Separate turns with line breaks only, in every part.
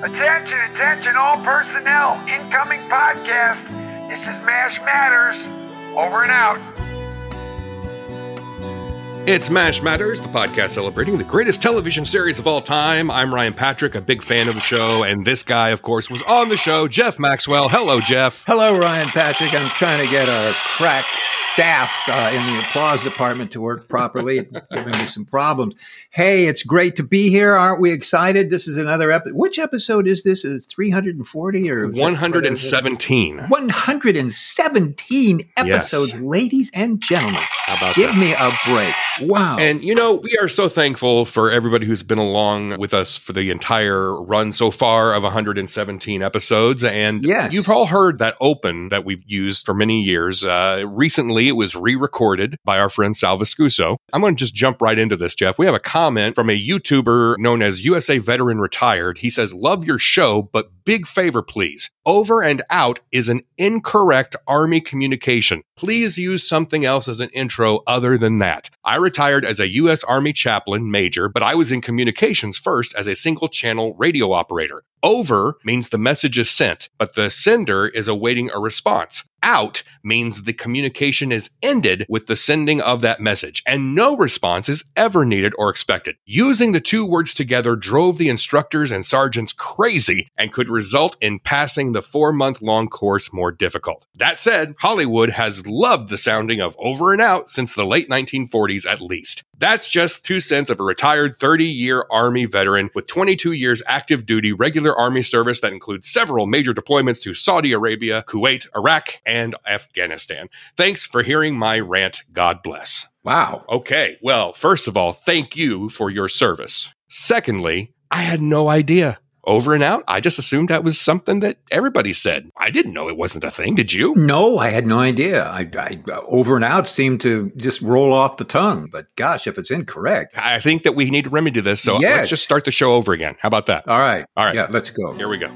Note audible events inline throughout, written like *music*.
Attention, attention, all personnel. Incoming podcast. This is MASH Matters. Over and out.
It's MASH Matters, the podcast celebrating the greatest television series of all time. I'm Ryan Patrick, a big fan of the show, and this guy, of course, was on the show, Jeff Maxwell. Hello, Jeff.
Hello, Ryan Patrick. I'm trying to get our crack staff uh, in the applause department to work properly, It's *laughs* giving me some problems. Hey, it's great to be here. Aren't we excited? This is another episode. Which episode is this? Is it 340 or
117?
117 episodes,
Yes.
ladies and gentlemen.
How about
Give
that?
me a break. Wow.
And you know, we are so thankful for everybody who's been along with us for the entire run so far of 117 episodes. And
Yes.
you've all heard that open that we've used for many years. Uh, recently, it was re-recorded by our friend Sal Viscuso. I'm going to just jump right into this, Jeff. We have a comment from a YouTuber known as USA Veteran Retired. He says, "Love your show, but big favor, please. Over and out is an incorrect Army communication. Please use something else as an intro other than that. I retired as a U.S. Army chaplain major, but I was in communications first as a single channel radio operator. Over means the message is sent, but the sender is awaiting a response. Out means the communication is ended with the sending of that message, and no response is ever needed or expected. Using the two words together drove the instructors and sergeants crazy and could result in passing the four month long course more difficult. That said, Hollywood has loved the sounding of over and out since the late 1940s at least. That's just two cents of a retired 30 year Army veteran with 22 years active duty regular Army service that includes several major deployments to Saudi Arabia, Kuwait, Iraq, and Afghanistan. Thanks for hearing my rant. God bless.
wow.
Okay, well, first of all, thank you for your service. Secondly, I had no idea. Over and out, I just assumed that was something that everybody said. I didn't know it wasn't a thing. Did you?
No, I had no idea. I, I over and out seemed to just roll off the tongue. But gosh, if it's incorrect.
I think that we need to remedy this. So let's just start the show over again. How about that?
All right.
All right.
Yeah, let's go.
Here we go.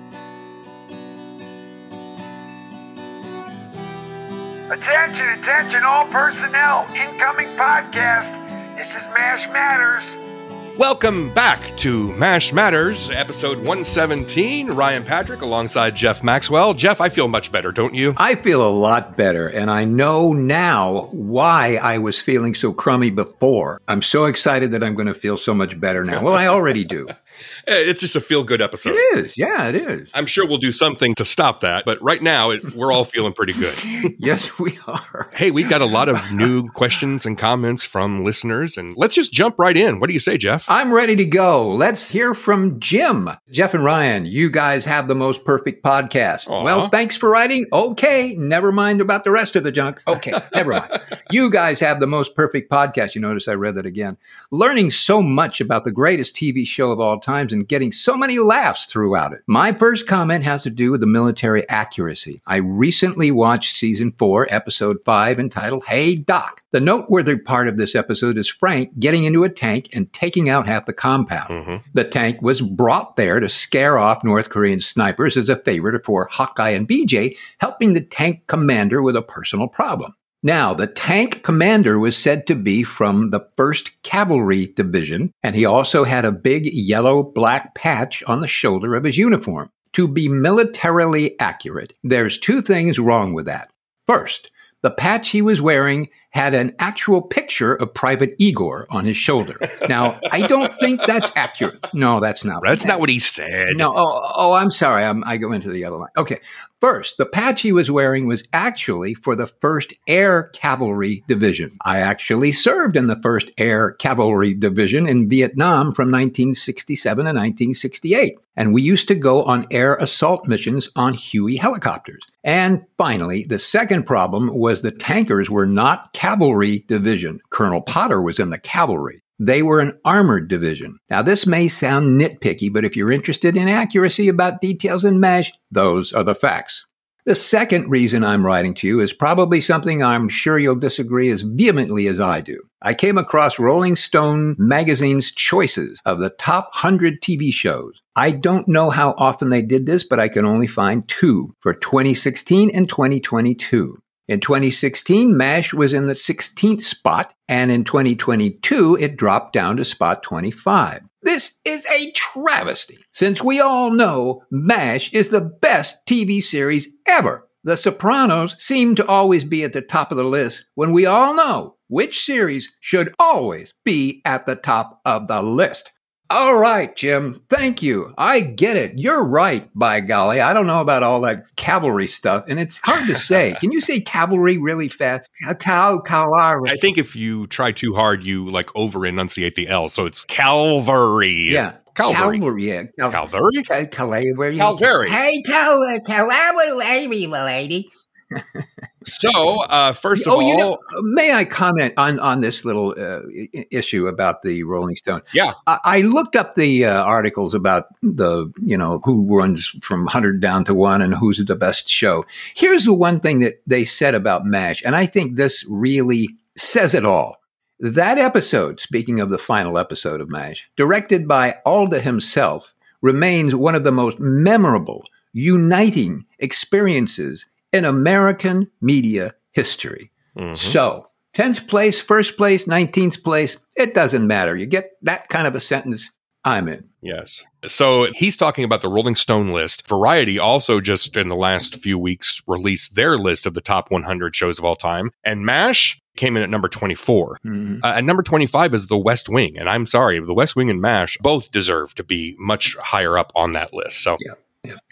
Attention, attention, all personnel. Incoming podcast. This is MASH Matters.
Welcome back to MASH Matters, episode 117. Ryan Patrick alongside Jeff Maxwell. Jeff, I feel much better, don't you?
I feel a lot better, and I know now why I was feeling so crummy before. I'm so excited that I'm going to feel so much better now. Well, I already do. *laughs*
Eh, It's just a feel good episode.
It is. Yeah, it is.
I'm sure we'll do something to stop that, but right now it, we're all feeling pretty good. *laughs*
Yes, we are.
Hey, we got a lot of new questions and comments from listeners, and let's just jump right in. What do you say, Jeff?
I'm ready to go. Let's hear from Jim. Jeff and Ryan, you guys have the most perfect podcast.
Aw.
Well, thanks for writing. Okay, never mind about the rest of the junk. Okay, *laughs* never mind. You guys have the most perfect podcast. You notice I read that again. Learning so much about the greatest TV show of all times and getting so many laughs throughout it. My first comment has to do with the military accuracy. I recently watched season four, episode five, entitled Hey Doc. The noteworthy part of this episode is Frank getting into a tank and taking out half the compound.
Mhm.
The tank was brought there to scare off North Korean snipers as a favor for Hawkeye and BJ, helping the tank commander with a personal problem. Now, the tank commander was said to be from the 1st Cavalry Division, and he also had a big yellow black patch on the shoulder of his uniform. To be militarily accurate, there's two things wrong with that. First, the patch he was wearing had an actual picture of Private Igor on his shoulder. Now, I don't think that's accurate. No, that's not.
That's not what he said.
No, oh, oh, I'm sorry. I'm, I go into the other line. Okay. First, the patch he was wearing was actually for the 1st Air Cavalry Division. I actually served in the 1st Air Cavalry Division in Vietnam from 1967 to 1968. And we used to go on air assault missions on Huey helicopters. And finally, the second problem was the tankers were not cavalry division. Colonel Potter was in the cavalry. They were an armored division. Now, this may sound nitpicky, but if you're interested in accuracy about details in MASH, those are the facts. The second reason I'm writing to you is probably something I'm sure you'll disagree as vehemently as I do. I came across Rolling Stone magazine's choices of the top 100 TV shows. I don't know how often they did this, but I can only find two for 2016 and 2022. In 2016, MASH was in the 16th spot, and in 2022, it dropped down to spot 25. This is a travesty, since we all know MASH is the best TV series ever. The Sopranos seem to always be at the top of the list when we all know which series should always be at the top of the list. All right, Jim. Thank you. I get it. You're right, by golly. I don't know about all that cavalry stuff, and it's hard to say. *laughs* Can you say cavalry really fast? Cal cavalry.
I think if you try too hard, you like over enunciate the L. So it's Calvary.
Yeah.
Calvary.
Calvary, yeah. Cal-
Calvary?
Cal- Calvary.
Calvary.
Hey, Cal- Calvary, lady. *laughs*
So, uh, first of
oh,
all,
you know, may I comment on on this little uh, issue about the Rolling Stone?
Yeah.
I, I looked up the uh, articles about the you know who runs from hundred down to one and who's the best show. Here's the one thing that they said about Mash, and I think this really says it all. That episode, speaking of the final episode of MASH, directed by Alda himself, remains one of the most memorable, uniting experiences in American media history.
Mhm.
So, 10th place, first place, 19th place, it doesn't matter. You get that kind of a sentence, I'm in.
Yes. So he's talking about the Rolling Stone list. Variety also just in the last few weeks released their list of the top 100 shows of all time. And MASH came in at number 24.
Mhm.
Uh, and number 25 is The West Wing. And I'm sorry, The West Wing and MASH both deserve to be much higher up on that list. So
Yeah.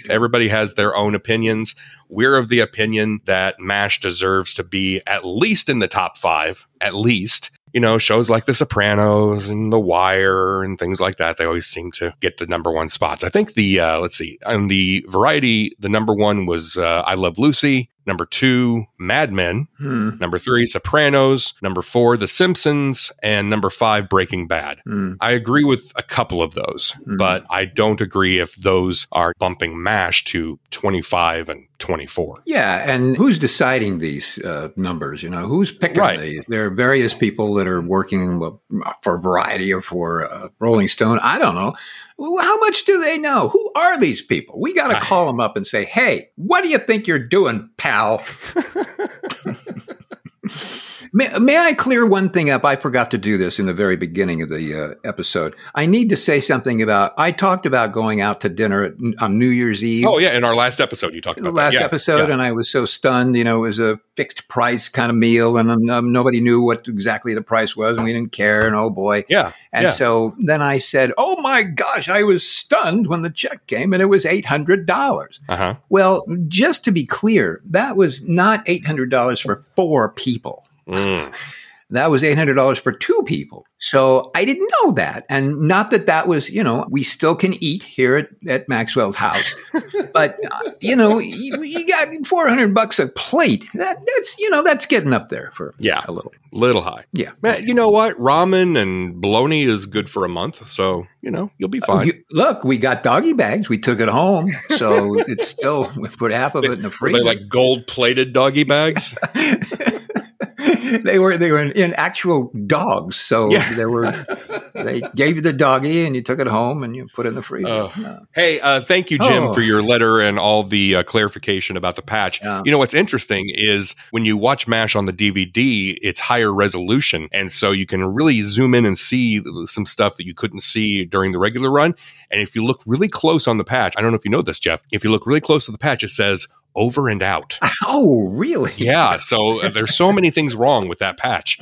Everybody has their own opinions. We're of the opinion that MASH deserves to be at least in the top five, at least. You know, shows like The Sopranos and The Wire and things like that, they always seem to get the number one spots. I think the, uh, let's see, on the variety, the number one was uh, I Love Lucy. Number two, Mad Men.
Hmm.
Number three, Sopranos. Number four, The Simpsons. And number five, Breaking Bad.
Hmm.
I agree with a couple of those,
Mhm.
but I don't agree if those are bumping MASH to 25 and 24.
Yeah, and who's deciding these uh, numbers? You know, who's picking
Right.
these? There are various people that are working for Variety or for uh, Rolling Stone. I don't know. How much do they know? Who are these people? We got to call them up and say, "Hey, what do you think you're doing, pal?" *laughs* May, may I clear one thing up? I forgot to do this in the very beginning of the uh, episode. I need to say something about. I talked about going out to dinner at, on New Year's Eve
Oh, yeah. In our last episode, you talked about
last
that. Yeah,
episode,
yeah.
and I was so stunned. You know, it was a fixed price kind of meal, and um, nobody knew what exactly the price was, and we didn't care. And oh boy!
Yeah.
And
yeah.
so then I said, "Oh my gosh!" I was stunned when the check came, and it was eight hundred dollars.
Uh huh.
Well, just to be clear, that was not eight hundred dollars for four people.
Mm. *laughs*
That was $800 for two people. So I didn't know that. And not that that was, you know, we still can eat here at, at Maxwell's house. *laughs* but, uh, you know, you, you got 400 bucks a plate. That, that's, you know, that's getting up there for
Yeah.
a little.
Little high.
Yeah.
Man, you know what? Ramen and bologna is good for a month. So, you know, you'll be fine.
You- look, we got doggy bags. We took it home. So it's still, we put half of it in the freezer.
like gold plated doggy bags? *laughs* *laughs*
they were they were in actual dogs. So
Yeah.
they were they *laughs* gave you the doggy and you took it home and you put it in the freezer. No.
Hey, uh, thank you, Jim,
Oh.
for your letter and all the uh, clarification about the patch.
Yeah.
You know what's interesting is when you watch MASH on the DVD, it's higher resolution. And so you can really zoom in and see some stuff that you couldn't see during the regular run. And if you look really close on the patch, I don't know if you know this, Jeff, if you look really close to the patch, it says over and out. *laughs*
Oh, really? *laughs*
Yeah. So uh, there's so many things wrong with that patch.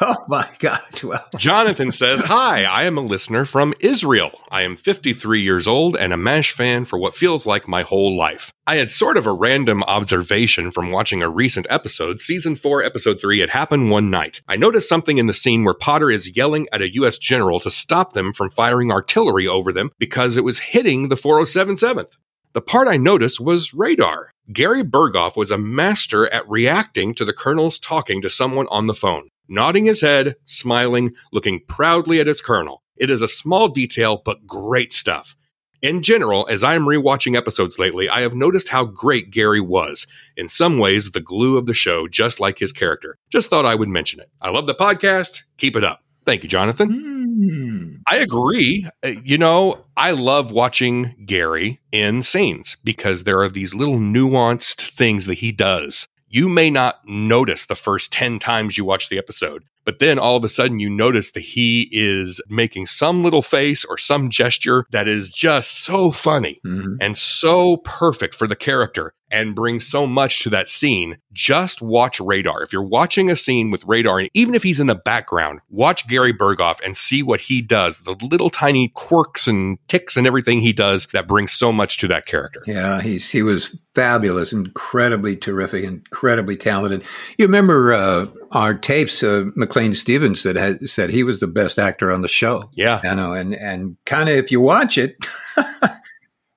Oh my gosh! Well, *laughs*
Jonathan says, Hi, I am a listener from Israel. I am 53 years old and a MASH fan for what feels like my whole life. I had sort of a random observation from watching a recent episode, season 4, episode 3. It happened one night. I noticed something in the scene where Potter is yelling at a U.S. general to stop them from firing artillery over them because it was hitting the 4077th. The part I noticed was radar. Gary Burghoff was a master at reacting to the colonels talking to someone on the phone, nodding his head, smiling, looking proudly at his colonel. It is a small detail, but great stuff. In general, as I am rewatching episodes lately, I have noticed how great Gary was. In some ways, the glue of the show, just like his character. Just thought I would mention it. I love the podcast. Keep it up. Thank you, Jonathan.
hmm.
I agree. Uh, You know, I love watching Gary in scenes because there are these little nuanced things that he does. you may not notice the first 10 times you watch the episode. But then all of a sudden you notice that he is making some little face or some gesture that is just so funny
Mhm.
and so perfect for the character and brings so much to that scene. Just watch Radar. If you're watching a scene with Radar, and even if he's in the background, watch Gary Burghoff and see what he does, the little tiny quirks and ticks and everything he does that brings so much to that character.
Yeah, he's he was fabulous, incredibly terrific, incredibly talented. You remember uh, our tapes, uh, McLean Stevens that had said he was the best actor on the show.
Yeah.
I know, and and kind of if you watch it, *laughs*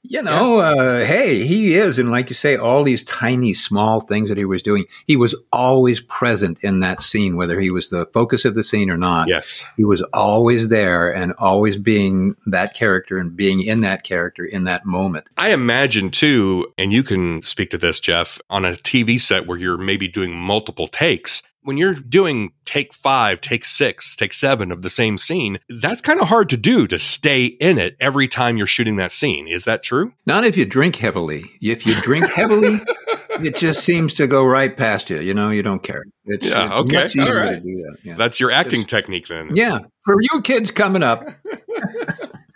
you know, uh, hey, he is, and like you say, all these tiny, small things that he was doing, he was always present in that scene, whether he was the focus of the scene or not.
Yes.
He was always there and always being that character and being in that character in that moment.
I imagine too, and you can speak to this, Jeff, on a TV set where you're maybe doing multiple takes. When you're doing take five, take six, take seven of the same scene, that's kind of hard to do to stay in it every time you're shooting that scene. Is that true?
Not if you drink heavily. If you drink heavily, *laughs* it just seems to go right past you. You know, you don't care. It's,
Yeah, okay, all right.
that. Yeah.
That's your acting technique then.
yeah. For you kids coming up, *laughs*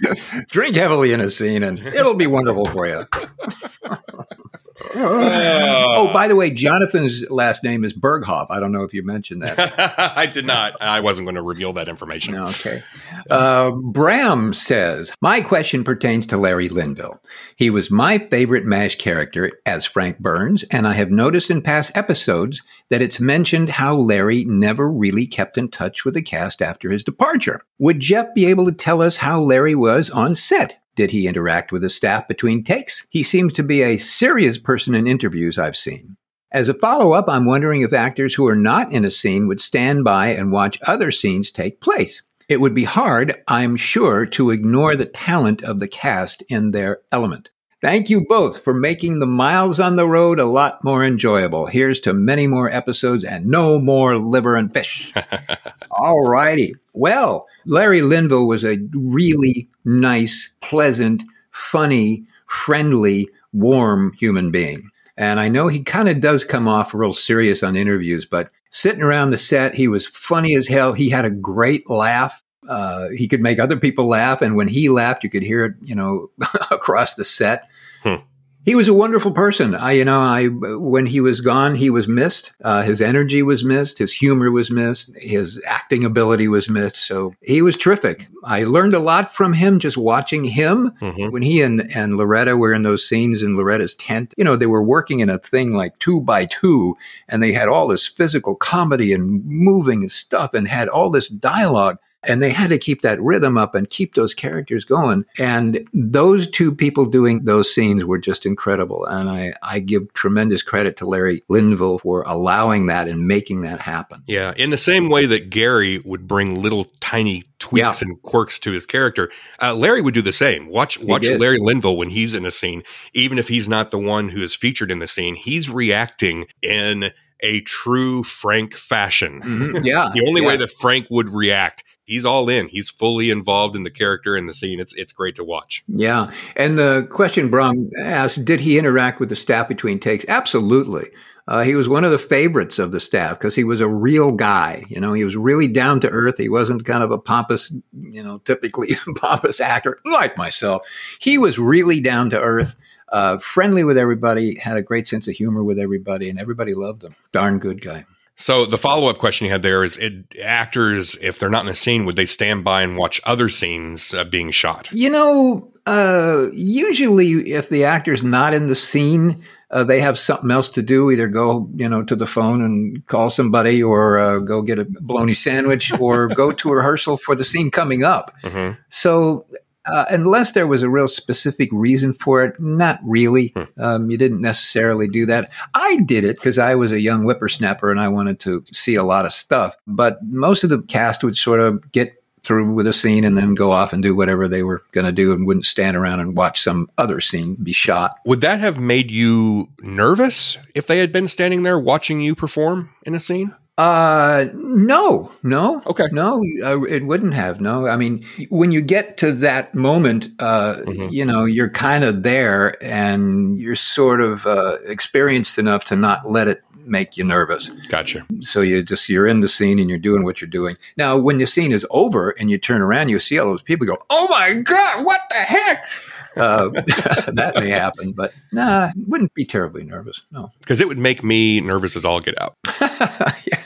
*laughs* drink heavily in a scene and it'll be wonderful for you. *laughs* oh, by the way, Jonathan's last name is Burghoff. I don't know if you mentioned that. *laughs*
I did not. I wasn't going to reveal that information.
Okay. Uh, Bram says, My question pertains to Larry Linville. He was my favorite MASH character as Frank Burns, and I have noticed in past episodes that it's mentioned how Larry never really kept in touch with the cast after his departure. Would Jeff be able to tell us how Larry was on set? Did he interact with the staff between takes? He seems to be a serious person in interviews I've seen. As a follow up, I'm wondering if actors who are not in a scene would stand by and watch other scenes take place. It would be hard, I'm sure, to ignore the talent of the cast in their element. Thank you both for making the miles on the road a lot more enjoyable. Here's to many more episodes and no more liver and fish. *laughs* All righty. Well, Larry Linville was a really nice, pleasant, funny, friendly, warm human being. And I know he kind of does come off real serious on interviews, but sitting around the set, he was funny as hell. He had a great laugh. Uh, he could make other people laugh. And when he laughed, you could hear it, you know, *laughs* across the set.
Hmm.
He was a wonderful person. I, you know, I when he was gone, he was missed. Uh, his energy was missed. His humor was missed. His acting ability was missed. So he was terrific. I learned a lot from him just watching him
Mhm.
when he and, and Loretta were in those scenes in Loretta's tent, you know, they were working in a thing like two by two, and they had all this physical comedy and moving stuff and had all this dialogue. And they had to keep that rhythm up and keep those characters going. And those two people doing those scenes were just incredible. And I, I give tremendous credit to Larry Linville for allowing that and making that happen.
Yeah, in the same way that Gary would bring little tiny tweaks
Yeah.
and quirks to his character, uh, Larry would do the same. Watch watch. Larry Linville when he's in a scene, even if he's not the one who is featured in the scene, he's reacting in a true Frank fashion.
Mhm. *laughs* Yeah.
The only
yeah.
way that Frank would react, he's all in. He's fully involved in the character and the scene. It's it's great to watch.
Yeah. And the question Bram asked, did he interact with the staff between takes? Absolutely. Uh, he was one of the favorites of the staff because he was a real guy. You know, he was really down to earth. He wasn't kind of a pompous, you know, typically *laughs* pompous actor like myself. He was really down to earth, uh, friendly with everybody, had a great sense of humor with everybody, and everybody loved him. Darn good guy.
So the follow up question you had there is: it, actors, if they're not in a scene, would they stand by and watch other scenes uh, being shot?
You know, uh, usually if the actor's not in the scene, uh, they have something else to do. Either go, you know, to the phone and call somebody, or uh, go get a bologna sandwich, or go to rehearsal for the scene coming up.
hmm
So, uh, unless there was a real specific reason for it, not really. Um, you didn't necessarily do that. I did it because I was a young whippersnapper and I wanted to see a lot of stuff. But most of the cast would sort of get through with a scene and then go off and do whatever they were going to do and wouldn't stand around and watch some other scene be shot.
Would that have made you nervous if they had been standing there watching you perform in a scene?
Uh, no, no.
Okay.
No, uh, it wouldn't have. No, I mean, when you get to that moment, uh,
Mhm.
you know, you're kind of there and you're sort of uh, experienced enough to not let it make you nervous.
Gotcha.
So you just you're in the scene and you're doing what you're doing. Now, when the scene is over and you turn around, you see all those people go, "Oh my god, what the heck!" Uh, *laughs* that may happen, but nah, wouldn't be terribly nervous. No.
Because it would make me nervous as all get out, *laughs*
yeah.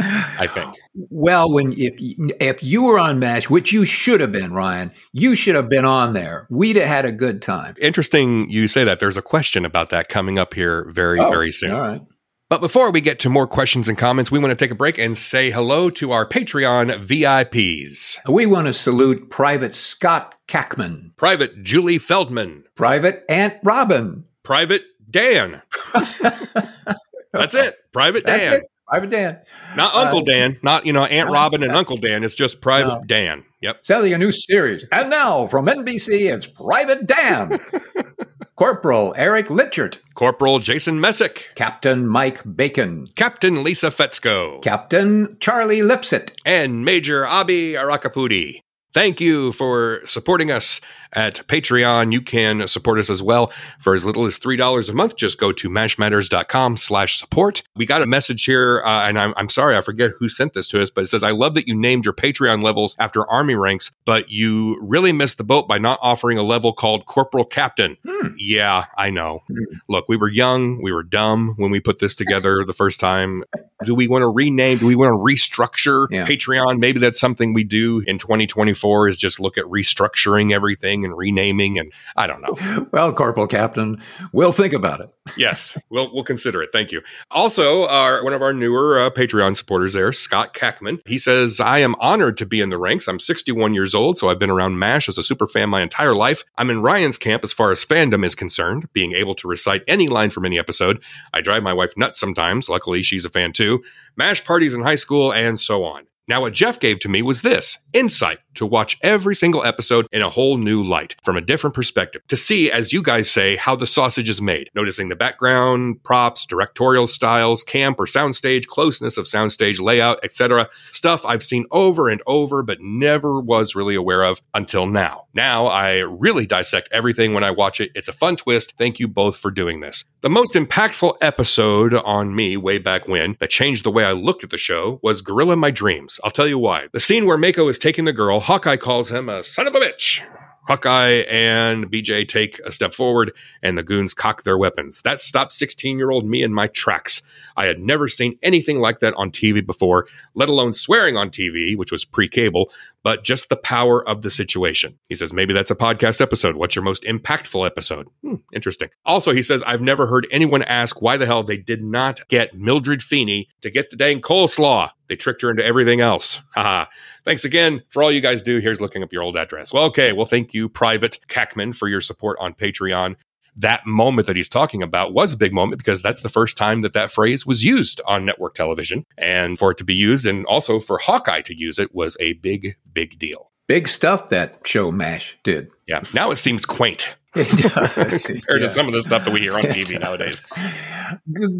I think.
Well, when if if you were on MASH, which you should have been, Ryan, you should have been on there. We'd have had a good time.
Interesting you say that. There's a question about that coming up here very,
Oh,
very soon.
All right.
But before we get to more questions and comments, we want to take a break and say hello to our Patreon VIPs.
We want to salute Private Scott Kackman,
Private Julie Feldman,
Private Aunt Robin.
Private Dan. *laughs* That's it. Private
That's
Dan.
it. Private Dan.
Not
Uh,
Uncle Dan. Not, you know, Aunt. Robin and Uncle Dan. It's just Private
No.
Dan. Yep.
Selling a new series. And now from NBC, it's Private Dan. *laughs* Corporal Eric Litchert,
Corporal Jason Messick.
Captain Mike Bacon,
Captain Lisa Fetzko.
Captain Charlie Lipset.
and Major Abi Arakapudi. Thank you for supporting us at Patreon. You can support us as well for as little as $3 a month. Just go to mashmatters.com slash support. We got a message here, uh, and I'm, I'm sorry, I forget who sent this to us, but it says, I love that you named your Patreon levels after Army ranks, but you really missed the boat by not offering a level called Corporal Captain.
Hmm.
Yeah, I know.
Hmm.
Look, we were young, we were dumb when we put this together the first time. Do we want to rename? Do we want to restructure
Yeah.
Patreon? Maybe that's something we do in 2024 is just look at restructuring everything and renaming. And I don't know. *laughs*
Well, Corporal Captain, we'll think about it. *laughs*
yes, we'll we'll consider it. Thank you. Also, our one of our newer uh, Patreon supporters there, Scott Kackman. He says, "I am honored to be in the ranks. I'm 61 years old, so I've been around Mash as a super fan my entire life. I'm in Ryan's camp as far as fandom is concerned, being able to recite any line from any episode. I drive my wife nuts sometimes. Luckily, she's a fan too. Mash parties in high school and so on." Now, what Jeff gave to me was this insight to watch every single episode in a whole new light, from a different perspective, to see, as you guys say, how the sausage is made, noticing the background, props, directorial styles, camp or soundstage, closeness of soundstage layout, etc. Stuff I've seen over and over, but never was really aware of until now. Now I really dissect everything when I watch it. It's a fun twist. Thank you both for doing this. The most impactful episode on me way back when that changed the way I looked at the show was Gorilla My Dreams. I'll tell you why. The scene where Mako is taking the girl, Hawkeye calls him a son of a bitch. Hawkeye and BJ take a step forward, and the goons cock their weapons. That stopped 16 year old me in my tracks. I had never seen anything like that on TV before, let alone swearing on TV, which was pre cable, but just the power of the situation. He says, maybe that's a podcast episode. What's your most impactful episode? Hmm, interesting. Also, he says, I've never heard anyone ask why the hell they did not get Mildred Feeney to get the dang coleslaw. They tricked her into everything else. Haha. Thanks again for all you guys do. Here's looking up your old address. Well, okay. Well, thank you, Private Kackman, for your support on Patreon. That moment that he's talking about was a big moment because that's the first time that that phrase was used on network television. And for it to be used and also for Hawkeye to use it was a big, big deal.
Big stuff that show MASH did.
Yeah. Now it seems quaint
It *laughs* does.
compared
Yeah.
to some of the stuff that we hear on TV nowadays.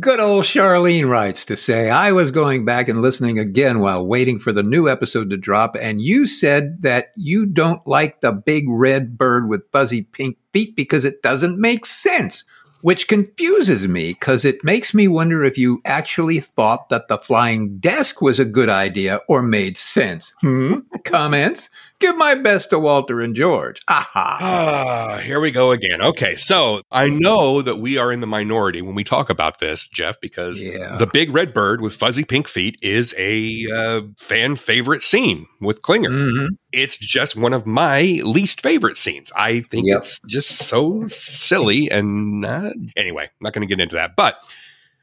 Good old Charlene writes to say, I was going back and listening again while waiting for the new episode to drop, and you said that you don't like the big red bird with fuzzy pink feet because it doesn't make sense, which confuses me because it makes me wonder if you actually thought that the flying desk was a good idea or made sense. Hmm? Comments? Give my best to Walter and George. Aha.
Ah, here we go again. Okay, so I know that we are in the minority when we talk about this, Jeff, because
Yeah.
the big red bird with fuzzy pink feet is a uh, fan favorite scene with Klinger.
Mhm.
It's just one of my least favorite scenes. I think
Yep.
it's just so silly. And uh, anyway, I'm not going to get into that. But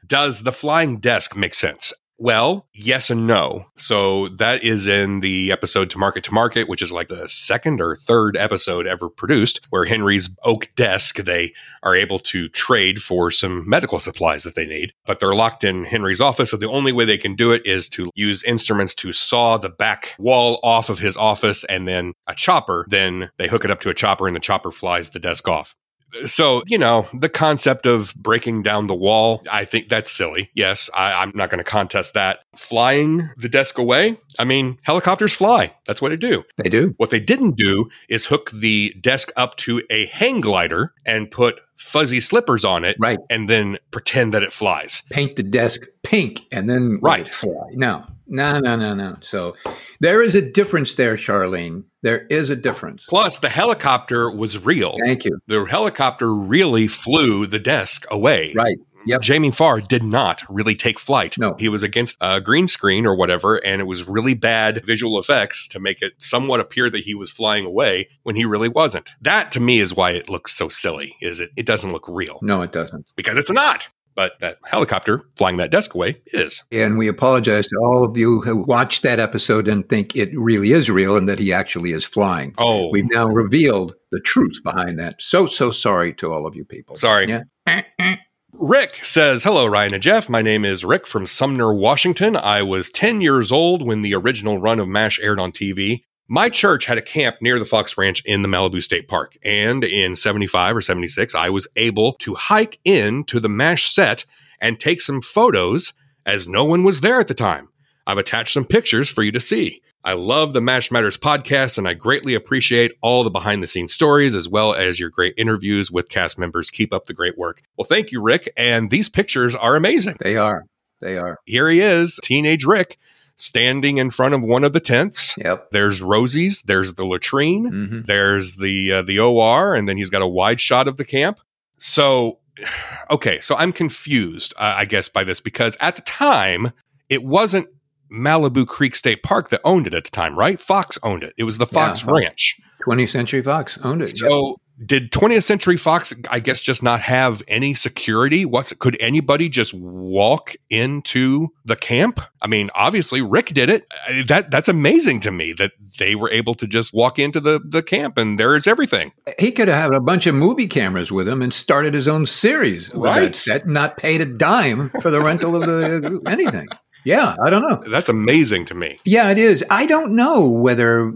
does the flying desk make sense? Well, yes and no. So that is in the episode To Market to Market, which is like the second or third episode ever produced, where Henry's oak desk, they are able to trade for some medical supplies that they need, but they're locked in Henry's office. So the only way they can do it is to use instruments to saw the back wall off of his office and then a chopper. Then they hook it up to a chopper and the chopper flies the desk off. So, you know, the concept of breaking down the wall, I think that's silly. Yes, I, I'm not going to contest that. Flying the desk away. I mean, helicopters fly. That's what they do.
They do.
What they didn't do is hook the desk up to a hang glider and put fuzzy slippers on it
Right.
and then pretend that it flies.
Paint the desk pink and then
Right.
No, no, no, no, no. So there is a difference there, Charlene. There is a difference.
Plus, the helicopter was real.
Thank you.
The helicopter really flew the desk away.
Right. Yep.
Jamie Farr did not really take flight.
No.
He was against a green screen or whatever, and it was really bad visual effects to make it somewhat appear that he was flying away when he really wasn't. That to me is why it looks so silly, is it it doesn't look real.
No, it doesn't.
Because it's not. But that helicopter flying that desk away is.
And we apologize to all of you who watched that episode and think it really is real and that he actually is flying.
Oh,
We've now revealed the truth behind that. So, so sorry to all of you people.
sorry.
Yeah. *laughs*
Rick says, Hello, Ryan and Jeff. My name is Rick from Sumner, Washington. I was 10 years old when the original run of MASH aired on TV. My church had a camp near the Fox Ranch in the Malibu State Park. And in 75 or 76, I was able to hike in to the MASH set and take some photos as no one was there at the time. I've attached some pictures for you to see. I love the MASH Matters podcast and I greatly appreciate all the behind the scenes stories as well as your great interviews with cast members. Keep up the great work. Well, thank you, Rick. And these pictures are amazing.
They are. They are.
Here he is, teenage Rick, standing in front of one of the tents.
Yep.
There's Rosie's, there's the latrine,
hmm
there's the uh, the OR, and then he's got a wide shot of the camp. So, *sighs* okay, so I'm confused, uh, I guess, by this because at the time it wasn't Malibu Creek State Park that owned it at the time, right? Fox owned it. It was the Fox
Fox.
Ranch.
20th Century Fox owned it.
So. Did 20th Century Fox, I guess, just not have any security? What's could anybody just walk into the camp? I mean, obviously Rick did it. That that's amazing to me that they were able to just walk into the the camp and there's everything.
He could have had a bunch of movie cameras with him and started his own series with
Right.
that set, and not paid a dime for the rental of the anything. Yeah, I don't know.
That's amazing to me.
Yeah, it is. I don't know whether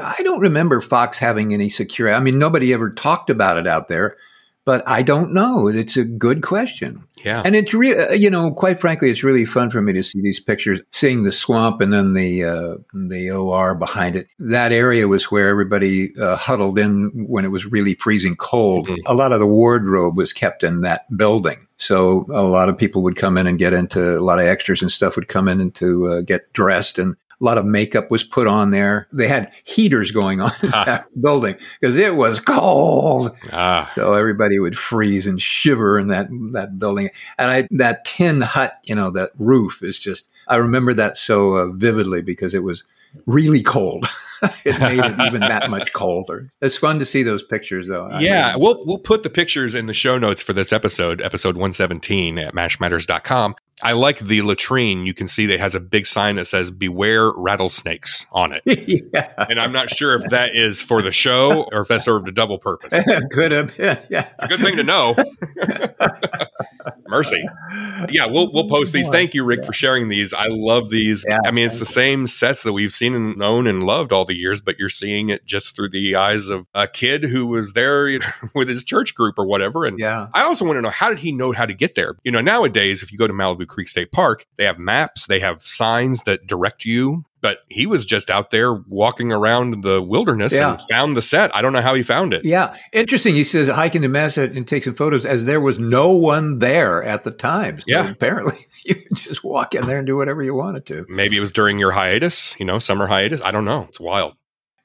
I don't remember Fox having any security. I mean, nobody ever talked about it out there, but I don't know. It's a good question.
Yeah.
And it's real, you know, quite frankly, it's really fun for me to see these pictures, seeing the swamp and then the uh, the OR behind it. That area was where everybody uh, huddled in when it was really freezing cold.
Mhm.
A lot of the wardrobe was kept in that building, so a lot of people would come in and get into a lot of extras and stuff would come in and to uh, get dressed and. A lot of makeup was put on there. They had heaters going on in *laughs*
Ah.
that building because it was cold.
Ah,
So everybody would freeze and shiver in that that building. And I that tin hut, you know, that roof is just. I remember that so uh, vividly because it was really cold. *laughs* it made it even that much *laughs* colder. It's fun to see those pictures, though. I
yeah,
mean,
we'll we'll put the pictures in the show notes for this episode, episode 117 at mashmatters.com. I like the latrine. You can see that has a big sign that says beware rattlesnakes on it. *laughs*
yeah,
And I'm not sure if that is for the show or if that served a double purpose. It's *laughs*
could have been. Yeah, It's
a good thing to know. *laughs* Mercy. Yeah, we'll we'll post these. Oh, Thank you, Rick, for sharing these. I love these.
Yeah,
I mean, it's the same sets that we've seen and known and loved all the years, but you're seeing it just through the eyes of a kid who was there you know, with his church group or whatever. And
yeah.
I also want to know how did he know how to get there? You know, nowadays, if you go to Malibu Creek State Park, they have maps, they have signs that direct you. But he was just out there walking around the wilderness
Yeah.
and found the set. I don't know how he found it.
Yeah, interesting. He says hiking into MASH set and take some photos as there was no one there at the time. So
Yeah.
apparently *laughs* you just walk in there and do whatever you wanted to.
Maybe it was during your hiatus, you know, summer hiatus. I don't know. It's wild.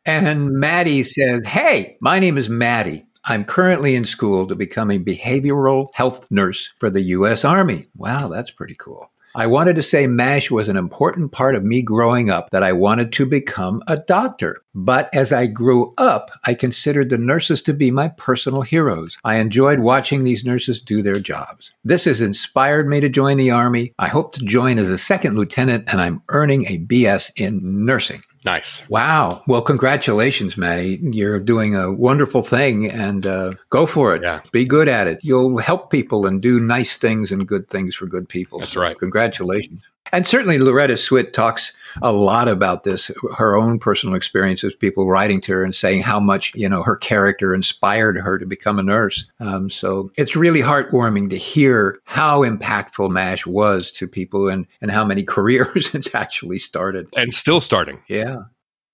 And Maddie says, Hey, my name is Maddie. I'm currently in school to become a behavioral health nurse for the U.S. Army. Wow, that's pretty cool. I wanted to say MASH was an important part of me growing up that I wanted to become a doctor. But as I grew up, I considered the nurses to be my personal heroes. I enjoyed watching these nurses do their jobs. This has inspired me to join the Army. I hope to join as a second lieutenant, and I'm earning a BS in nursing.
Nice.
Wow. Well, congratulations, Maddie. You're doing a wonderful thing and uh, go for it.
Yeah.
Be good at it. You'll help people and do nice things and good things for good people.
That's
So
right.
Congratulations. And certainly Loretta Swit talks a lot about this, her own personal experiences, people writing to her and saying how much, you know, her character inspired her to become a nurse. Um, so it's really heartwarming to hear how impactful MASH was to people and, and how many *laughs* careers it's actually started.
And still starting.
Yeah.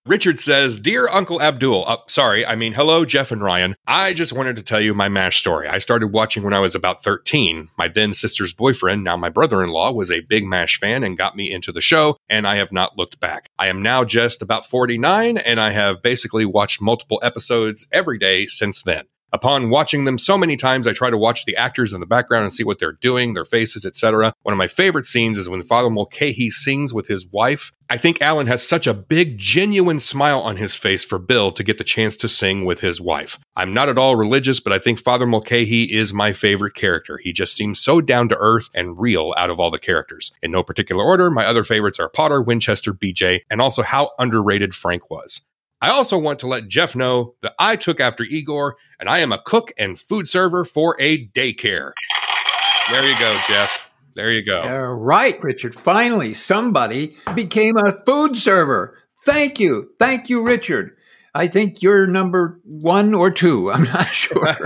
Richard says, Dear Uncle Abdul, uh, sorry, I mean, hello, Jeff and Ryan. I just wanted to tell you my MASH story. I started watching when I was about 13. My then sister's boyfriend, now my brother in law, was a big MASH fan and got me into the show, and I have not looked back. I am now just about 49, and I have basically watched multiple episodes every day since then. Upon watching them so many times, I try to watch the actors in the background and see what they're doing, their faces, etc. One of my favorite scenes is when Father Mulcahy sings with his wife. I think Alan has such a big, genuine smile on his face for Bill to get the chance to sing with his wife. I'm not at all religious, but I think Father Mulcahy is my favorite character. He just seems so down to earth and real out of all the characters. In no particular order, my other favorites are Potter, Winchester, BJ, and also how underrated Frank was. I also want to let Jeff know that I took after Igor and I am a cook and food server for a daycare. There you go, Jeff. There you go.
All right, Richard. Finally, somebody became a food server. Thank you. Thank you, Richard. I think you're number one or two. *laughs* I'm not sure. *laughs*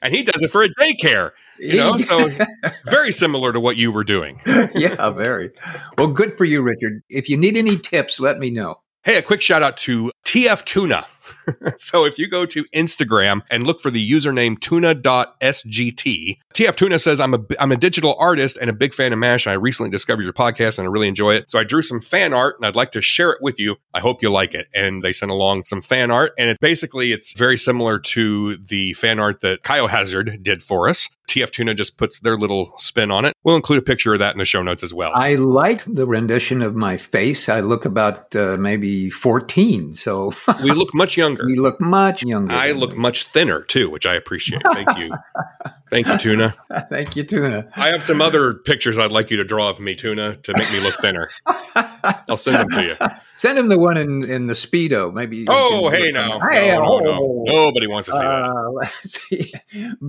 and he does it for a daycare. You know, so *laughs* very similar to what you were doing.
yeah, very. Well, good for you, Richard. If you need any tips, let me know.
Hey, a quick shout out to TF Tuna. *laughs* so if you go to Instagram and look for the username tuna.sgt, TF Tuna says, I'm a, I'm a digital artist and a big fan of MASH. I recently discovered your podcast and I really enjoy it. So I drew some fan art and I'd like to share it with you. I hope you like it. And they sent along some fan art. And it basically, it's very similar to the fan art that Kyle Hazard did for us. TF Tuna just puts their little spin on it. We'll include a picture of that in the show notes as well.
I like the rendition of my face. I look about uh, maybe 14. So
we look much younger. *laughs*
We look much younger.
I look much thinner too, which I appreciate. Thank you. *laughs* Thank you, Tuna.
Thank you, Tuna.
I have some other pictures I'd like you to draw of me, Tuna, to make me look thinner. *laughs* I'll send them to you.
Send him the one in, in the speedo. Maybe.
Oh, hey now. Hey, no, no, no. Oh. Nobody wants to see uh, that. Let's see.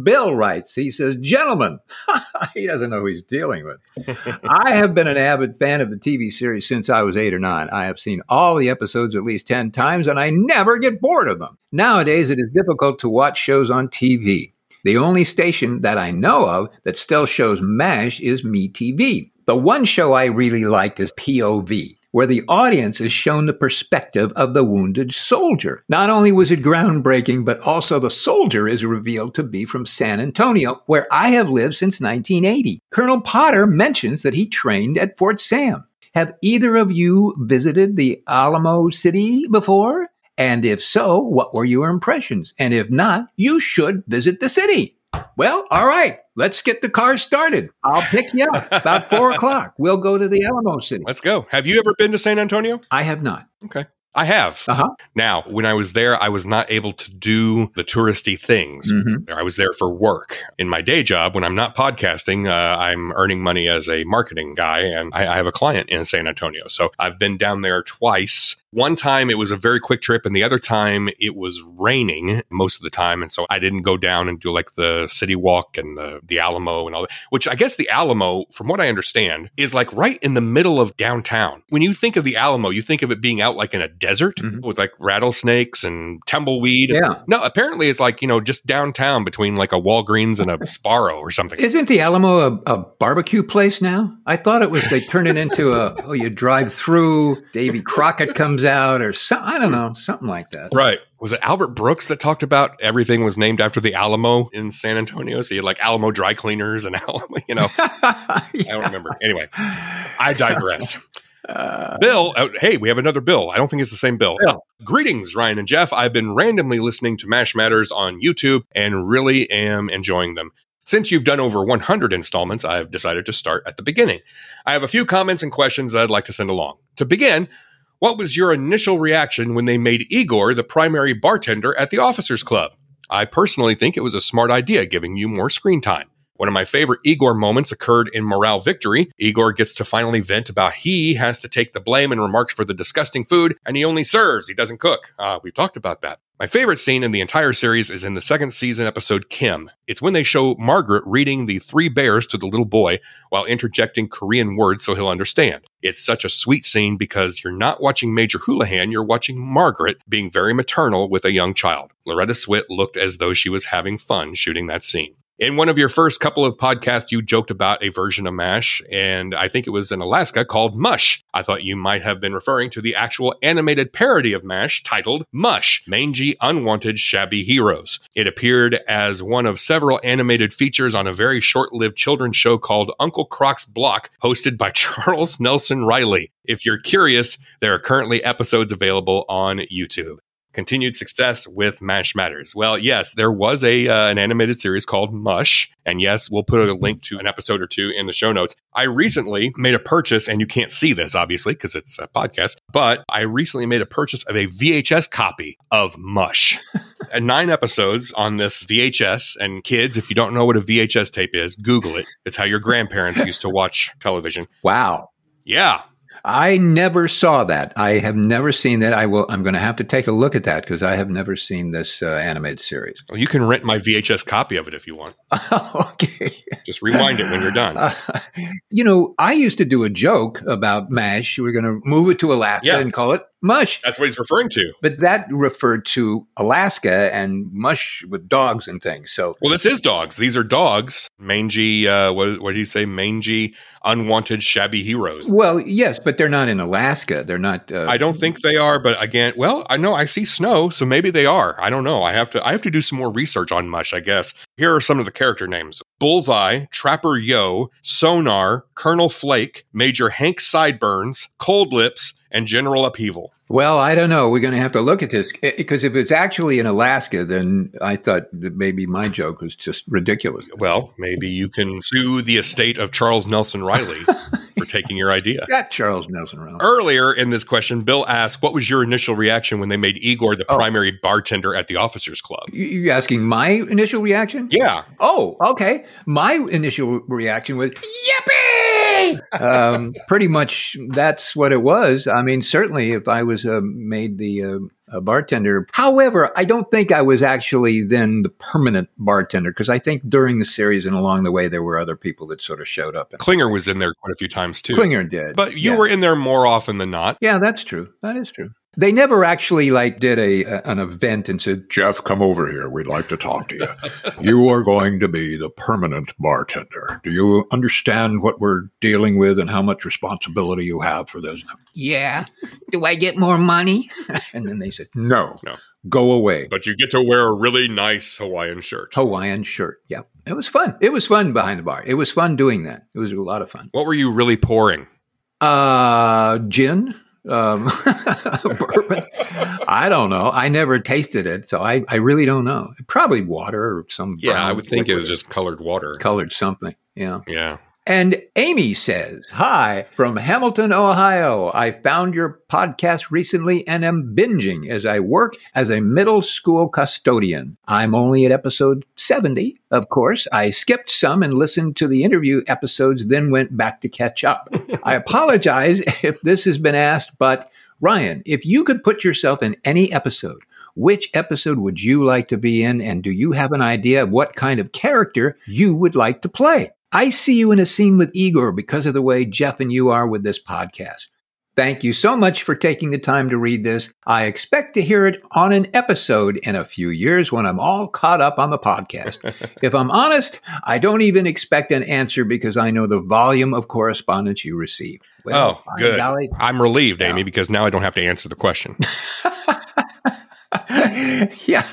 Bill writes. He says, "Gentlemen, *laughs* he doesn't know who he's dealing with. I have been an avid fan of the TV series since I was eight or nine. I have seen all the episodes at least ten times, and I never get bored of them. Nowadays, it is difficult to watch shows on TV." The only station that I know of that still shows MASH is MeTV. The one show I really liked is POV where the audience is shown the perspective of the wounded soldier. Not only was it groundbreaking, but also the soldier is revealed to be from San Antonio, where I have lived since 1980. Colonel Potter mentions that he trained at Fort Sam. Have either of you visited the Alamo City before? And if so, what were your impressions? And if not, you should visit the city. Well, all right, let's get the car started. I'll pick you up about four *laughs* o'clock. We'll go to the Alamo City.
Let's go. Have you ever been to San Antonio?
I have not.
Okay. I have. Uh-huh. Now, when I was there, I was not able to do the touristy things. Mm-hmm. I was there for work. In my day job, when I'm not podcasting, uh, I'm earning money as a marketing guy, and I, I have a client in San Antonio. So I've been down there twice one time it was a very quick trip, and the other time it was raining most of the time. And so I didn't go down and do like the city walk and the, the Alamo and all that, which I guess the Alamo, from what I understand, is like right in the middle of downtown. When you think of the Alamo, you think of it being out like in a desert mm-hmm. with like rattlesnakes and tumbleweed.
Yeah.
No, apparently it's like, you know, just downtown between like a Walgreens and a Sbarro or something.
Isn't the Alamo a, a barbecue place now? I thought it was, they turned it into a, *laughs* oh, you drive through, Davy Crockett comes comes out or so, I don't know, something like that.
Right. Was it Albert Brooks that talked about everything was named after the Alamo in San Antonio? So you had like Alamo dry cleaners and *laughs* Alamo, you know. *laughs* yeah. I don't remember. Anyway, I digress. Uh, Bill, uh, hey, we have another Bill. I don't think it's the same Bill. Bill. Greetings, Ryan and Jeff. I've been randomly listening to MASH Matters on YouTube and really am enjoying them. Since you've done over 100 installments, I've decided to start at the beginning. I have a few comments and questions that I'd like to send along. To begin, what was your initial reaction when they made Igor the primary bartender at the Officers Club? I personally think it was a smart idea, giving you more screen time. One of my favorite Igor moments occurred in Morale Victory. Igor gets to finally vent about he has to take the blame and remarks for the disgusting food, and he only serves, he doesn't cook. Uh, we've talked about that. My favorite scene in the entire series is in the second season episode Kim. It's when they show Margaret reading the three bears to the little boy while interjecting Korean words so he'll understand. It's such a sweet scene because you're not watching Major Houlihan, you're watching Margaret being very maternal with a young child. Loretta Swit looked as though she was having fun shooting that scene. In one of your first couple of podcasts, you joked about a version of MASH, and I think it was in Alaska called Mush. I thought you might have been referring to the actual animated parody of MASH titled Mush Mangy, Unwanted, Shabby Heroes. It appeared as one of several animated features on a very short lived children's show called Uncle Croc's Block, hosted by *laughs* Charles Nelson Reilly. If you're curious, there are currently episodes available on YouTube continued success with Mash Matters. Well, yes, there was a uh, an animated series called Mush, and yes, we'll put a link to an episode or two in the show notes. I recently made a purchase, and you can't see this obviously because it's a podcast, but I recently made a purchase of a VHS copy of Mush. *laughs* and nine episodes on this VHS. And kids, if you don't know what a VHS tape is, Google it. It's how your grandparents used to watch television.
Wow.
Yeah,
I never saw that. I have never seen that. I will. I'm going to have to take a look at that because I have never seen this uh, animated series.
Well, you can rent my VHS copy of it if you want. *laughs*
okay.
Just rewind it when you're done. Uh,
you know, I used to do a joke about MASH. We're going to move it to Alaska yeah. and call it mush.
That's what he's referring to.
But that referred to Alaska and mush with dogs and things. So,
well, this is dogs. These are dogs. Mangy. Uh, what, what did he say? Mangy, unwanted, shabby heroes.
Well, yes, but they're not in Alaska. They're not.
Uh, I don't think they are. But again, well, I know I see snow, so maybe they are. I don't know. I have to. I have to do some more research on mush. I guess. Here are some of the character names: Bullseye, Trapper Yo, Sonar, Colonel Flake, Major Hank Sideburns, Cold Lips and general upheaval.
Well, I don't know. We're going to have to look at this eh, because if it's actually in Alaska, then I thought that maybe my joke was just ridiculous.
Well, maybe you can sue the estate of Charles Nelson Reilly *laughs* for taking your idea.
Got Charles Nelson Reilly.
Earlier in this question, Bill asked, "What was your initial reaction when they made Igor the oh. primary bartender at the officers' club?"
You asking my initial reaction?
Yeah.
Oh, okay. My initial reaction was yippee. *laughs* um, pretty much that's what it was. I mean, certainly if I was uh, made the uh, bartender. However, I don't think I was actually then the permanent bartender because I think during the series and along the way there were other people that sort of showed up.
Klinger was in there quite a few times too.
Klinger did,
but you yeah. were in there more often than not.
Yeah, that's true. That is true. They never actually like did a, a, an event and said, "Jeff, come over here. We'd like to talk to you. *laughs* you are going to be the permanent bartender. Do you understand what we're dealing with and how much responsibility you have for this?" Yeah. Do I get more money? *laughs* and then they said, "No, no, go away."
But you get to wear a really nice Hawaiian shirt.
Hawaiian shirt. Yeah, it was fun. It was fun behind the bar. It was fun doing that. It was a lot of fun.
What were you really pouring?
Uh, gin um, *laughs* bourbon. I don't know. I never tasted it, so I, I really don't know. Probably water or some.
Yeah, I would think it was just colored water.
Colored something. Yeah.
Yeah.
And Amy says, Hi from Hamilton, Ohio. I found your podcast recently and am binging as I work as a middle school custodian. I'm only at episode 70, of course. I skipped some and listened to the interview episodes, then went back to catch up. *laughs* I apologize if this has been asked, but Ryan, if you could put yourself in any episode, which episode would you like to be in? And do you have an idea of what kind of character you would like to play? I see you in a scene with Igor because of the way Jeff and you are with this podcast. Thank you so much for taking the time to read this. I expect to hear it on an episode in a few years when I'm all caught up on the podcast. *laughs* if I'm honest, I don't even expect an answer because I know the volume of correspondence you receive.
Well, oh, good. Golly, I'm relieved, Amy, because now I don't have to answer the question. *laughs* *laughs*
yeah.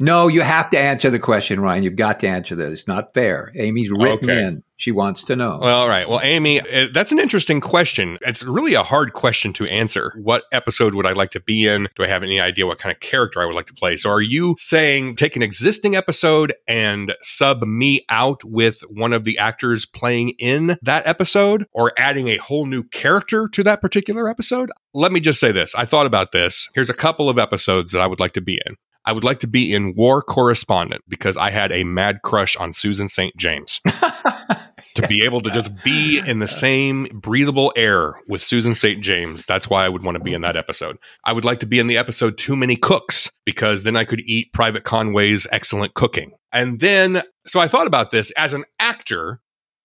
No, you have to answer the question, Ryan. You've got to answer this. It's not fair. Amy's written okay. in. She wants to know.
Well, all right. Well, Amy, uh, that's an interesting question. It's really a hard question to answer. What episode would I like to be in? Do I have any idea what kind of character I would like to play? So, are you saying take an existing episode and sub me out with one of the actors playing in that episode or adding a whole new character to that particular episode? Let me just say this. I thought about this. Here's a couple of episodes that I would like to be in. I would like to be in War Correspondent because I had a mad crush on Susan St. James. *laughs* to be able to just be in the same breathable air with Susan St. James. That's why I would want to be in that episode. I would like to be in the episode Too Many Cooks because then I could eat Private Conway's excellent cooking. And then, so I thought about this as an actor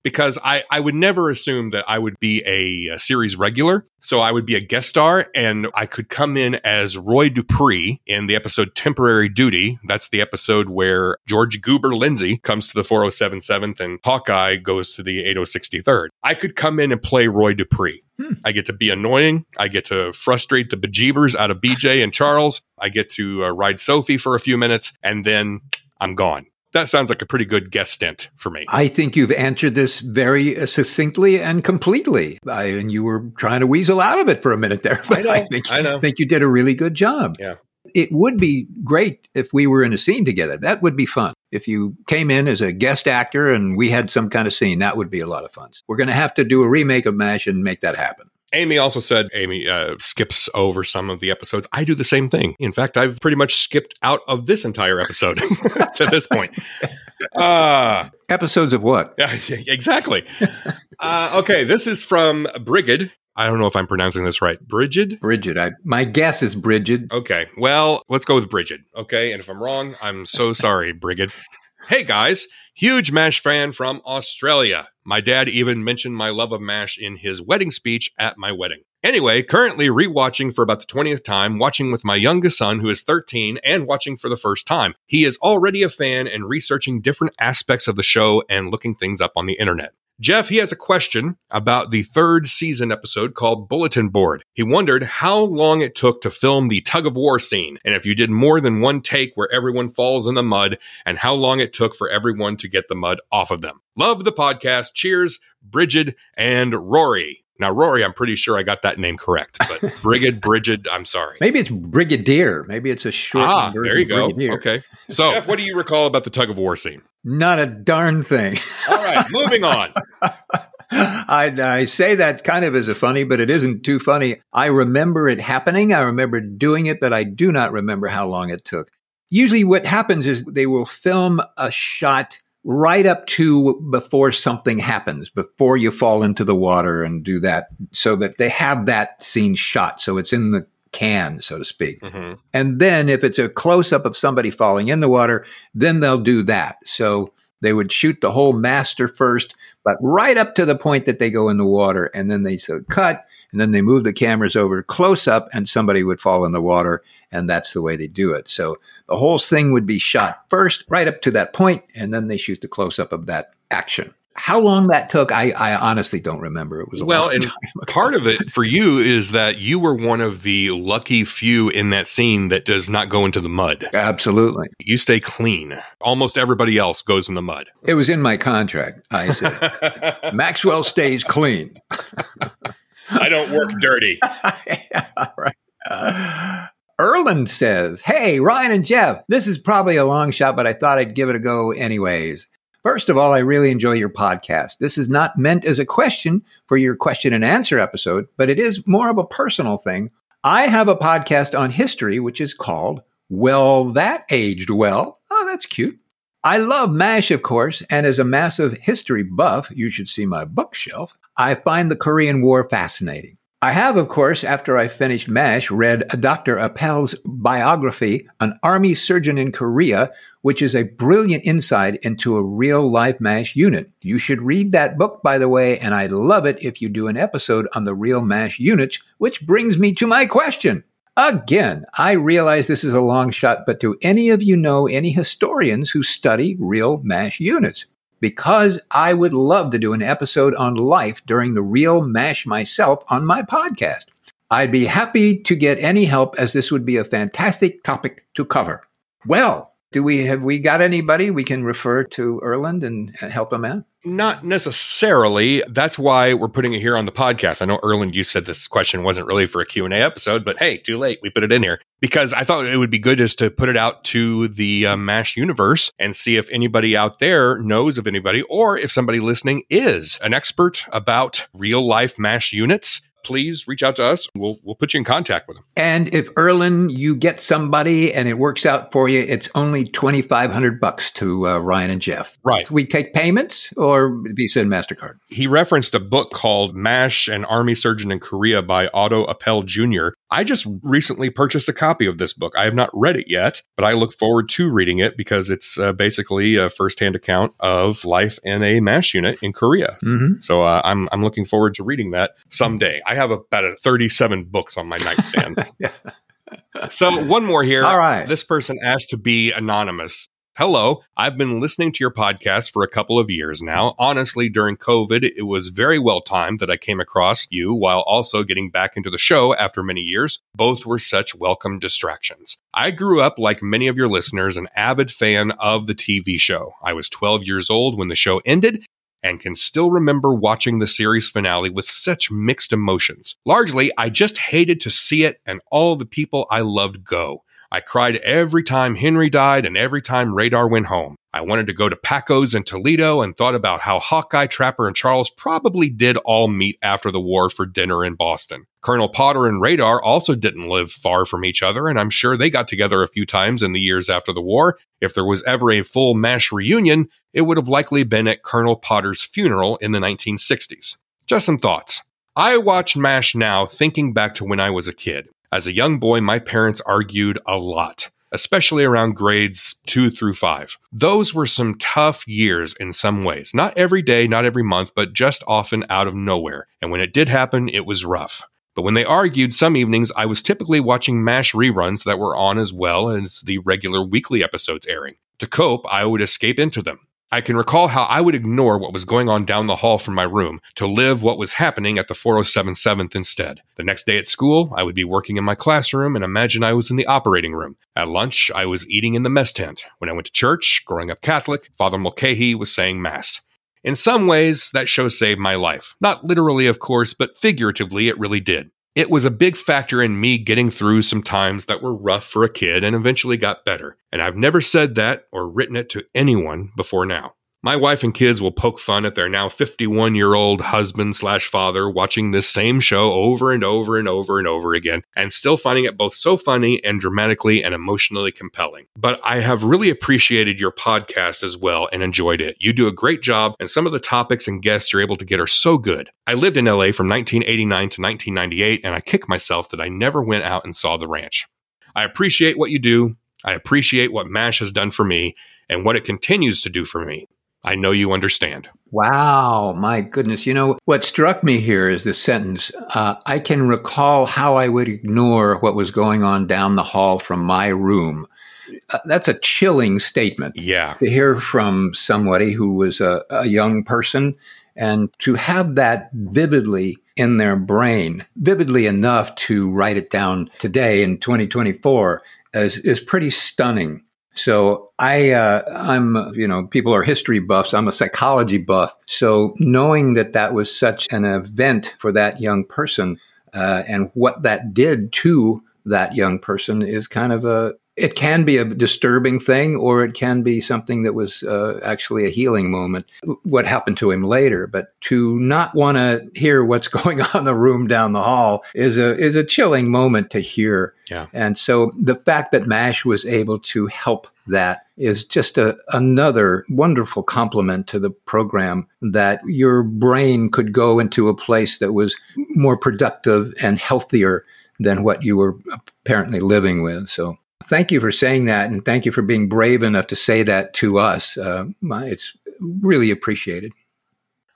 because I, I would never assume that I would be a, a, series regular. So I would be a guest star and I could come in as Roy Dupree in the episode Temporary Duty. That's the episode where George Goober Lindsey comes to the 4077th and Hawkeye goes to the 8063rd. I could come in and play Roy Dupree. Hmm. I get to be annoying. I get to frustrate the bejeebers out of BJ and Charles. I get to uh, ride Sophie for a few minutes and then I'm gone that sounds like a pretty good guest stint for me.
I think you've answered this very succinctly and completely. I, and you were trying to weasel out of it for a minute there. *laughs*
But I, know,
I think
I know.
think you did a really good job.
Yeah.
It would be great if we were in a scene together. That would be fun. If you came in as a guest actor and we had some kind of scene, that would be a lot of fun. We're going to have to do a remake of MASH and make that happen.
Amy also said Amy uh, skips over some of the episodes. I do the same thing. In fact, I've pretty much skipped out of this entire episode *laughs* to this point. *laughs*
Uh, Episodes of what? *laughs*
Yeah, exactly. uh, okay, this is from Brigid. I don't know if I'm pronouncing this right. Bridget?
Bridget. I, my guess is Bridget.
Okay. Well, let's go with Bridget. Okay. And if I'm wrong, I'm so sorry, Brigid. Hey guys, huge MASH fan from Australia. My dad even mentioned my love of MASH in his wedding speech at my wedding. Anyway, currently rewatching for about the 20th time, watching with my youngest son who is 13 and watching for the first time. He is already a fan and researching different aspects of the show and looking things up on the internet. Jeff, he has a question about the third season episode called Bulletin Board. He wondered how long it took to film the tug of war scene, and if you did more than one take where everyone falls in the mud, and how long it took for everyone to get the mud off of them. Love the podcast. Cheers, Bridget and Rory. Now, Rory, I'm pretty sure I got that name correct, but *laughs* Brigid, Bridget, I'm sorry.
Maybe it's Brigadier. Maybe it's a short.
Ah, there you go. Brigadier. Okay. So, Jeff, what do you recall about the tug of war scene?
Not a darn thing. *laughs*
All right, moving on. *laughs*
I, I, say that kind of as a funny, but it isn't too funny. I remember it happening. I remember doing it, but I do not remember how long it took. Usually, what happens is they will film a shot right up to before something happens, before you fall into the water and do that, so that they have that scene shot. So it's in the can, so to speak. Mm-hmm. And then if it's a close up of somebody falling in the water, then they'll do that. So they would shoot the whole master first, but right up to the point that they go in the water. And then they said cut. And then they move the cameras over close up and somebody would fall in the water. And that's the way they do it. So the whole thing would be shot first, right up to that point, and then they shoot the close up of that action. How long that took, I, I honestly don't remember. It was
well, and *laughs* part of it for you is that you were one of the lucky few in that scene that does not go into the mud.
Absolutely,
you stay clean. Almost everybody else goes in the mud.
It was in my contract. I said *laughs* Maxwell stays clean. *laughs*
I don't work dirty. *laughs*
yeah, right. Uh, Erland says, Hey, Ryan and Jeff, this is probably a long shot, but I thought I'd give it a go anyways. First of all, I really enjoy your podcast. This is not meant as a question for your question and answer episode, but it is more of a personal thing. I have a podcast on history, which is called Well, That Aged Well. Oh, that's cute. I love MASH, of course, and as a massive history buff, you should see my bookshelf. I find the Korean War fascinating. I have, of course, after I finished MASH, read Dr. Apel's biography, An Army Surgeon in Korea, which is a brilliant insight into a real life MASH unit. You should read that book, by the way, and I'd love it if you do an episode on the real MASH units, which brings me to my question. Again, I realize this is a long shot, but do any of you know any historians who study real MASH units? because I would love to do an episode on life during the real MASH myself on my podcast. I'd be happy to get any help as this would be a fantastic topic to cover. Well, do we have we got anybody we can refer to Erland and help him out?
Not necessarily. That's why we're putting it here on the podcast. I know Erland, you said this question wasn't really for a Q&A episode, but hey, too late. We put it in here because I thought it would be good just to put it out to the uh, MASH universe and see if anybody out there knows of anybody or if somebody listening is an expert about real life MASH units please reach out to us. We'll we'll put you in contact with them.
And if Erland, you get somebody and it works out for you, it's only twenty five hundred bucks to uh, Ryan and Jeff.
Right.
We take payments or Visa and Mastercard.
He referenced a book called MASH, an Army Surgeon in Korea by Otto Apel Jr. I just recently purchased a copy of this book. I have not read it yet, but I look forward to reading it because it's uh, basically a firsthand account of life in a MASH unit in Korea.
Mm-hmm.
So uh, I'm I'm looking forward to reading that someday. I have about 37 books on my nightstand. *laughs* so one more here.
All right.
This person asked to be anonymous. Hello, I've been listening to your podcast for a couple of years now. Honestly, during COVID, it was very well timed that I came across you while also getting back into the show after many years. Both were such welcome distractions. I grew up, like many of your listeners, an avid fan of the TV show. I was 12 years old when the show ended and can still remember watching the series finale with such mixed emotions. Largely, I just hated to see it and all the people I loved go. I cried every time Henry died and every time Radar went home. I wanted to go to Packo's in Toledo and thought about how Hawkeye, Trapper, and Charles probably did all meet after the war for dinner in Boston. Colonel Potter and Radar also didn't live far from each other, and I'm sure they got together a few times in the years after the war. If there was ever a full MASH reunion, it would have likely been at Colonel Potter's funeral in the 1960s. Just some thoughts. I watch MASH now thinking back to when I was a kid. As a young boy, my parents argued a lot, especially around grades two through five. Those were some tough years in some ways. Not every day, not every month, but just often out of nowhere. And when it did happen, it was rough. But when they argued some evenings, I was typically watching MASH reruns that were on as well as the regular weekly episodes airing. To cope, I would escape into them. I can recall how I would ignore what was going on down the hall from my room to live what was happening at the 4077th instead. The next day at school, I would be working in my classroom and imagine I was in the operating room. At lunch, I was eating in the mess tent. When I went to church, growing up Catholic, Father Mulcahy was saying Mass. In some ways, that show saved my life. Not literally, of course, but figuratively, it really did. It was a big factor in me getting through some times that were rough for a kid and eventually got better. And I've never said that or written it to anyone before now. My wife and kids will poke fun at their now 51 year old husband slash father watching this same show over and over and over and over again and still finding it both so funny and dramatically and emotionally compelling. But I have really appreciated your podcast as well and enjoyed it. You do a great job and some of the topics and guests you're able to get are so good. I lived in LA from 1989 to 1998 and I kick myself that I never went out and saw the ranch. I appreciate what you do. I appreciate what MASH has done for me and what it continues to do for me. I know you understand.
Wow, my goodness. You know, what struck me here is this sentence uh, I can recall how I would ignore what was going on down the hall from my room. Uh, that's a chilling statement.
Yeah.
To hear from somebody who was a, a young person and to have that vividly in their brain, vividly enough to write it down today in 2024 is, is pretty stunning. So I, uh, I'm, you know, people are history buffs. I'm a psychology buff. So knowing that that was such an event for that young person uh, and what that did to that young person is kind of a it can be a disturbing thing or it can be something that was uh, actually a healing moment what happened to him later. But to not want to hear what's *laughs* going on in the room down the hall is a is a chilling moment to hear.
Yeah.
and so the fact that mash was able to help that is just a, another wonderful compliment to the program that your brain could go into a place that was more productive and healthier than what you were apparently living with. So Thank you for saying that, and thank you for being brave enough to say that to us. Uh, it's really appreciated.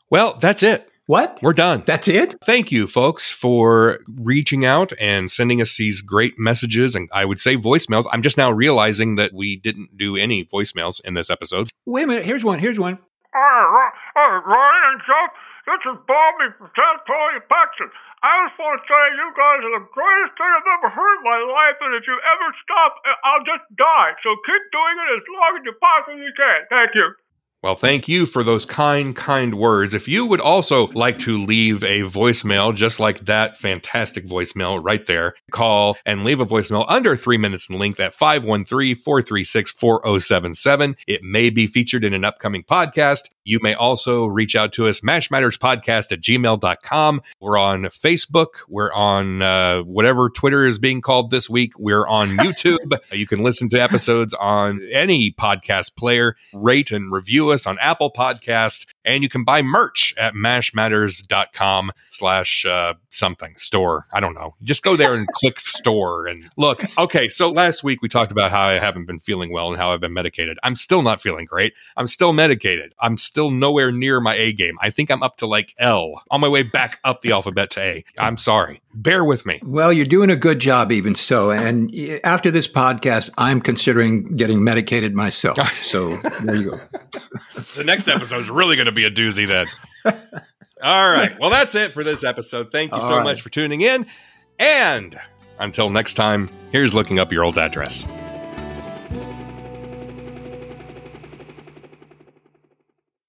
Well, that's it.
What?
We're done.
That's it?
Thank you, folks, for reaching out and sending us these great messages and I would say voicemails. I'm just now realizing that we didn't do any voicemails in this episode.
Wait a minute. Here's one. Here's one.
Hey, Ro- hey, Ryan and Jeff, this is Bobby from Tactoria Paxton. I just want to say you guys are the greatest thing I've ever heard in my life, and if you ever stop, uh, I'll just die. So keep doing it as long as you possibly can. Thank you.
Well, thank you for those kind, kind words. If you would also like to leave a voicemail, just like that fantastic voicemail right there, call and leave a voicemail under three minutes in length at 513 436 4077. It may be featured in an upcoming podcast. You may also reach out to us, mashmatterspodcast at gmail.com. We're on Facebook. We're on uh, whatever Twitter is being called this week. We're on *laughs* YouTube. you can listen to episodes on any podcast player, rate and review us on Apple Podcasts, and you can buy merch at mashmatters.com slash uh, something store. I don't know. Just go there and *laughs* click store and look. Okay, so last week we talked about how I haven't been feeling well and how I've been medicated. I'm still not feeling great. I'm still medicated. I'm still nowhere near my A game. I think I'm up to like L on my way back up the alphabet to A. I'm sorry. Bear with me.
Well, you're doing a good job, even so. And after this podcast, I'm considering getting medicated myself. *laughs* So there you go.
the next episode is really going to be a doozy then. All right. Well, that's it for this episode. Thank you
All
so
right.
much for tuning in. And until next time, here's looking up your old address.